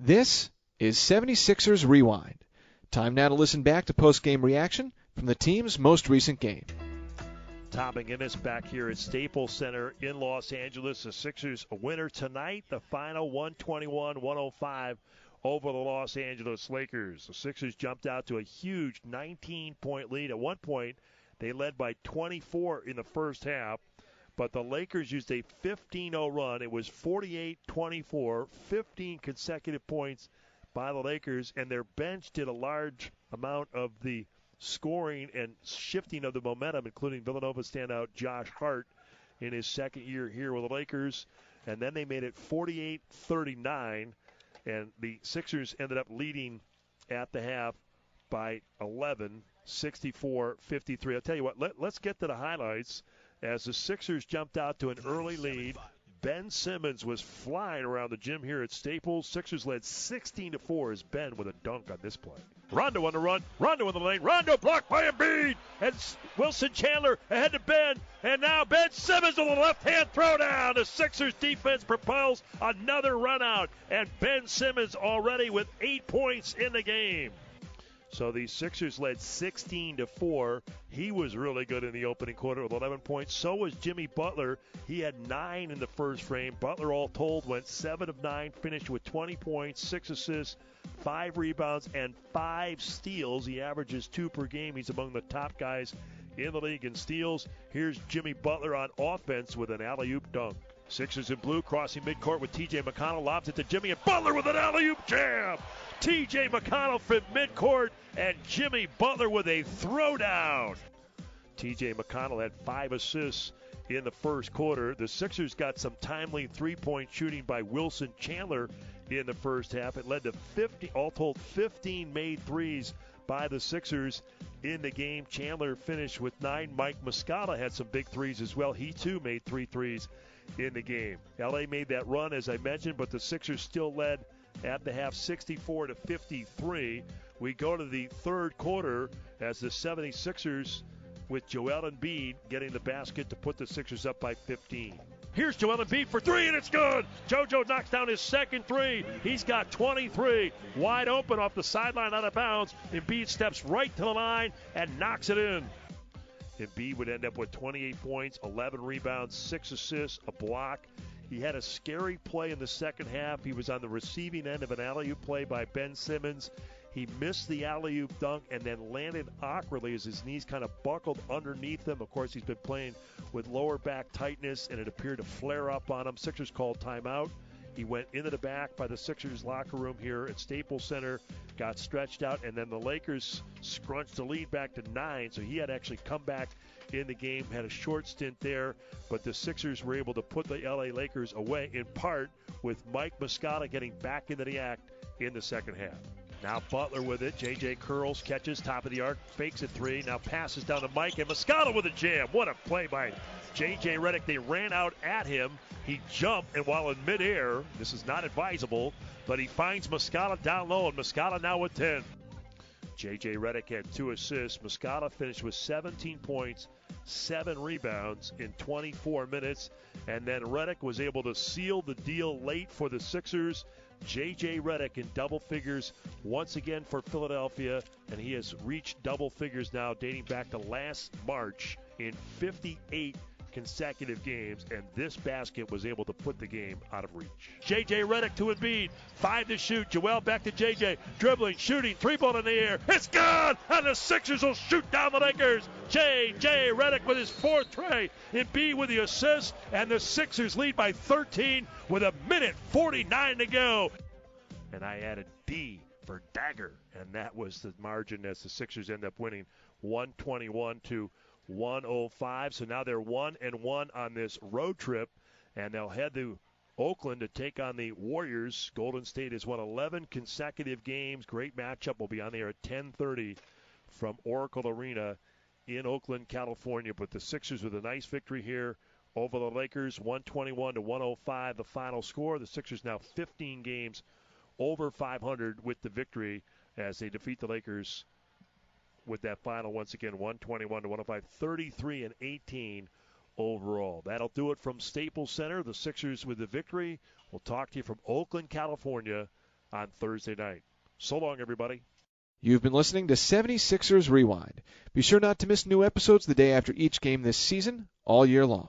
This is 76ers Rewind. Time now to listen back to post-game reaction from the team's most recent game. Tom McGinnis back here at Staples Center in Los Angeles. The Sixers a winner tonight. The final 121-105 over the Los Angeles Lakers. The Sixers jumped out to a huge 19-point lead. At one point, they led by 24 in the first half but the Lakers used a 15 0 run. It was 48 24, 15 consecutive points by the Lakers, and their bench did a large amount of the scoring and shifting of the momentum, including Villanova standout Josh Hart in his second year here with the Lakers. And then they made it 48 39, and the Sixers ended up leading at the half by 11, 64 53. I'll tell you what, let, us get to the highlights as the Sixers jumped out to an early lead. Ben Simmons was flying around the gym here at Staples. Sixers led 16 to 4 as Ben with a dunk on this play. Rondo on the run. Rondo in the lane. Rondo blocked by Embiid. And Wilson Chandler ahead to Ben. And now Ben Simmons with a left hand throwdown. The Sixers defense propels another run out. And Ben Simmons already with eight points in the game. So the Sixers led 16 to 4. He was really good in the opening quarter with 11 points. So was Jimmy Butler. He had 9 in the first frame. Butler all told went 7 of 9, finished with 20 points, 6 assists, 5 rebounds and 5 steals. He averages 2 per game. He's among the top guys in the league in steals. Here's Jimmy Butler on offense with an alley-oop dunk. Sixers in blue crossing midcourt with TJ McConnell lobs it to Jimmy and Butler with an alley-oop jam. TJ McConnell from midcourt and Jimmy Butler with a throwdown. TJ McConnell had five assists in the first quarter. The Sixers got some timely three point shooting by Wilson Chandler in the first half. It led to 50, all told, 15 made threes by the Sixers in the game. Chandler finished with nine. Mike Muscala had some big threes as well. He too made three threes in the game. LA made that run, as I mentioned, but the Sixers still led at the half 64 to 53. We go to the third quarter as the 76ers with Joel Embiid getting the basket to put the Sixers up by 15. Here's Joel Embiid for three, and it's good. JoJo knocks down his second three. He's got 23, wide open off the sideline, out of bounds. Embiid steps right to the line and knocks it in. Embiid would end up with 28 points, 11 rebounds, six assists, a block, he had a scary play in the second half. He was on the receiving end of an alley oop play by Ben Simmons. He missed the alley oop dunk and then landed awkwardly as his knees kind of buckled underneath him. Of course, he's been playing with lower back tightness and it appeared to flare up on him. Sixers called timeout. He went into the back by the Sixers locker room here at Staples Center, got stretched out, and then the Lakers scrunched the lead back to nine. So he had actually come back in the game, had a short stint there, but the Sixers were able to put the LA Lakers away in part with Mike Muscala getting back into the act in the second half. Now Butler with it. JJ curls, catches, top of the arc, fakes a three. Now passes down to Mike and Muscala with a jam. What a play by JJ Redick. They ran out at him. He jumped, and while in midair, this is not advisable, but he finds Muscala down low, and Muscala now with 10. J.J. Redick had two assists. Muscala finished with 17 points, seven rebounds in 24 minutes, and then Redick was able to seal the deal late for the Sixers. J.J. Redick in double figures once again for Philadelphia, and he has reached double figures now dating back to last March in 58 consecutive games, and this basket was able to put the game out of reach. J.J. Redick to Embiid, five to shoot. Joel back to J.J. dribbling, shooting, three ball in the air. It's gone, and the Sixers will shoot down the Lakers. J.J. Redick with his fourth tray. Embiid with the assist, and the Sixers lead by 13 with a minute 49 to go. And I added D for dagger, and that was the margin as the Sixers end up winning 121 to 105. So now they're one and one on this road trip, and they'll head to Oakland to take on the Warriors. Golden State has won 11 consecutive games. Great matchup. will be on there at 10:30 from Oracle Arena in Oakland, California. But the Sixers with a nice victory here over the Lakers, 121 to 105, the final score. The Sixers now 15 games over 500 with the victory as they defeat the Lakers with that final once again 121 to 105 33 and 18 overall. That'll do it from staples center. The sixers with the victory. We'll talk to you from oakland california on thursday night. So long everybody. You've been listening to 76ers Rewind. Be sure not to miss new episodes the day after each game this season, all year long.